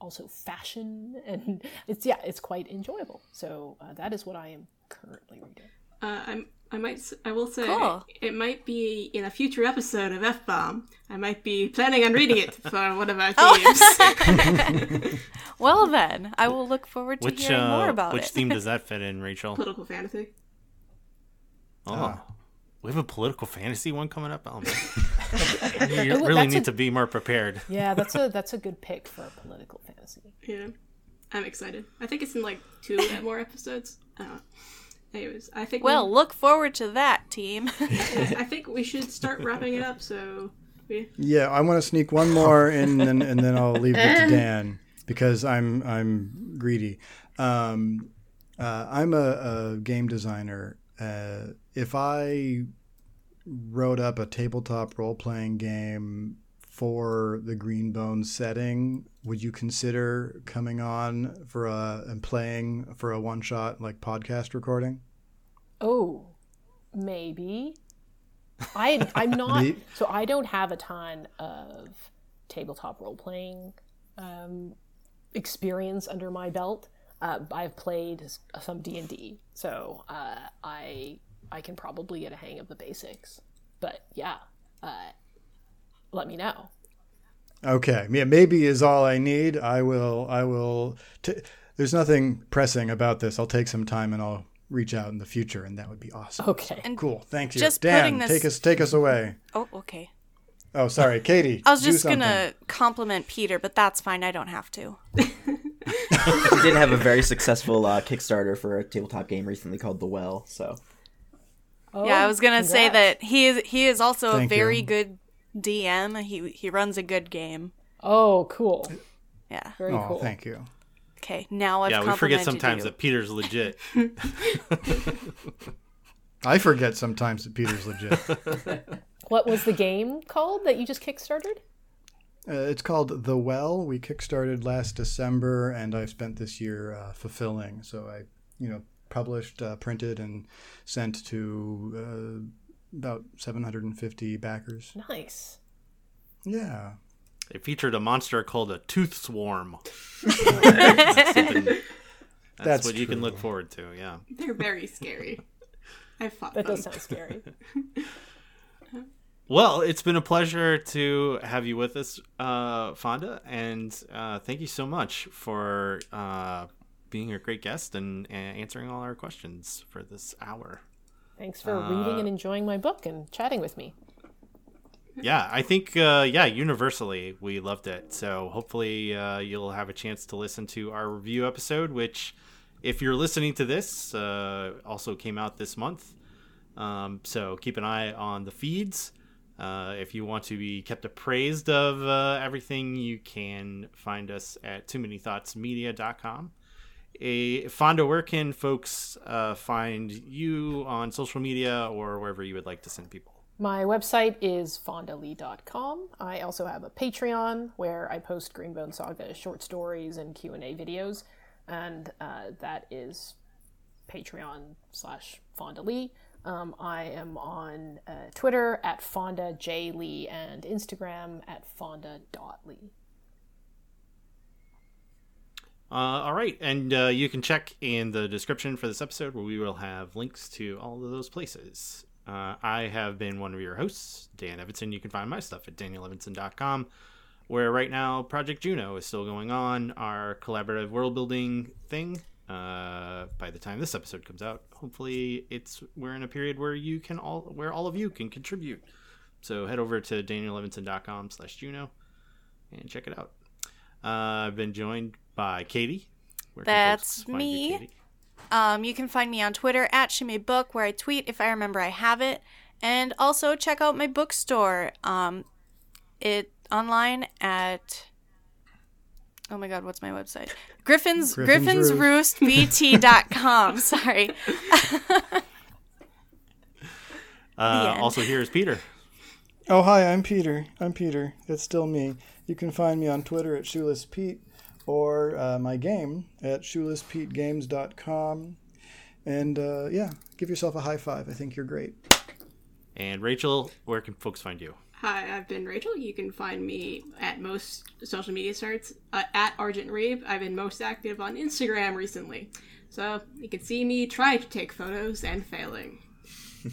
also fashion and it's yeah it's quite enjoyable so uh, that is what i am currently reading Uh, I'm, I might, s- I will say, Cool. it might be in a future episode of F Bomb. I might be planning on reading it for one of our teams. Well then, I will look forward to Which hearing more uh, about which it. theme does that fit in, Rachel? Political fantasy. Oh, Ah. we have a political fantasy one coming up. Oh, man. You really that's need a- to be more prepared. yeah that's a that's a good pick for a political fantasy Yeah, I'm excited. I think it's in like two more episodes. Uh, anyways, I think. well, we, look forward to that, team. I, I think we should start wrapping it up. So we. Yeah, I want to sneak one more in, and, and then I'll leave it to Dan because I'm I'm greedy. Um, uh, I'm a, a game designer. Uh, if I wrote up a tabletop role playing game for the Green Bones setting, would you consider coming on for a and playing for a one shot like podcast recording? oh maybe i i'm not so i don't have a ton of tabletop role-playing um, experience under my belt uh, i've played some d&d so uh, i i can probably get a hang of the basics but yeah uh, let me know Okay, yeah, maybe is all I need. I will. I will. T- there's nothing pressing about this. I'll take some time and I'll reach out in the future, and that would be awesome. okay And Cool. Thank you, just Dan. putting this- Take us. Take us away. oh, okay. Oh, sorry, Katie. I was just gonna compliment Peter, but that's fine. I don't have to. We did have a very successful uh, Kickstarter for a tabletop game recently called The Well. So Oh, yeah, I was gonna say that he is he is also Thank a very you. good DM. He he runs a good game. oh cool Yeah. very Oh, cool thank you. Okay. Now I've yeah, we forget sometimes you. that Peter's legit. I forget sometimes that Peter's legit. what was the game called that you just kickstarted uh, it's called The Well. We kickstarted last December, and I've spent this year uh, fulfilling. So I, you know, published, uh, printed, and sent to uh, about 750 backers. nice Yeah. It featured a monster called a tooth swarm. that's that's That's what you can look forward to. Yeah. They're very scary. I fought that them. does sound scary Well, it's been a pleasure to have you with us, uh, Fonda, and uh, thank you so much for uh, being a great guest and, and answering all our questions for this hour. Thanks for reading and enjoying my book and chatting with me. Yeah, I think uh, yeah, universally we loved it. So hopefully uh, you'll have a chance to listen to our review episode, which, if you're listening to this, uh, also came out this month. Um, so keep an eye on the feeds. Uh, if you want to be kept appraised of uh, everything, you can find us at too many thoughts media.com. A Fonda, where can folks uh, find you on social media or wherever you would like to send people? My website is fondalee.com. I also have a Patreon where I post Greenbone Saga short stories and Q&A videos, and uh, that is Patreon slash Fonda Lee. Um, I am on uh, Twitter at Fonda J Lee and Instagram at Fonda.lee. Uh, all right, and uh, you can check in the description for this episode where we will have links to all of those places. Uh, I have been one of your hosts, Dan Evanson. You can find my stuff at danielevanson.com, where right now Project Juno is still going on, our collaborative world building thing. Uh, by the time this episode comes out, hopefully it's we're in a period where you can all where all of you can contribute. So head over to danielevanson.com slash Juno and check it out. Uh, I've been joined by Katie. Where That's folks find you, me. Katie? Um, you can find me on Twitter at Book, where I tweet if I remember I have it, and also check out my bookstore. Um, it online at oh my god, what's my website? Griffin's Griffin's Griffin's Roost. Roost BT.com. Sorry. Uh, also, here is Peter. Oh, hi, I'm Peter. I'm Peter. It's still me. You can find me on Twitter at Shoeless Pete or uh, my game at shoelesspetegames.com. And uh, yeah, give yourself a high five. I think you're great. And Rachel, where can folks find you? Hi, I've been Rachel. You can find me at most social media sites uh, at Argent Reeb. I've been most active on Instagram recently. So you can see me try to take photos and failing.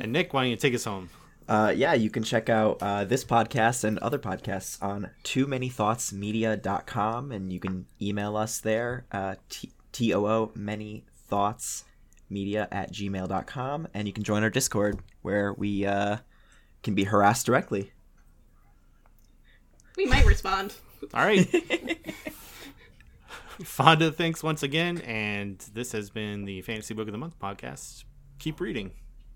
And Nick, why don't you take us home? Uh, yeah, you can check out uh, this podcast and other podcasts on too many thoughts media.com and you can email us there, uh, t- T-O-O, many thoughts media at gmail.com. And you can join our Discord where we uh, can be harassed directly. We might respond. All right. Fonda, thanks once again. And this has been the Fantasy Book of the Month podcast. Keep reading.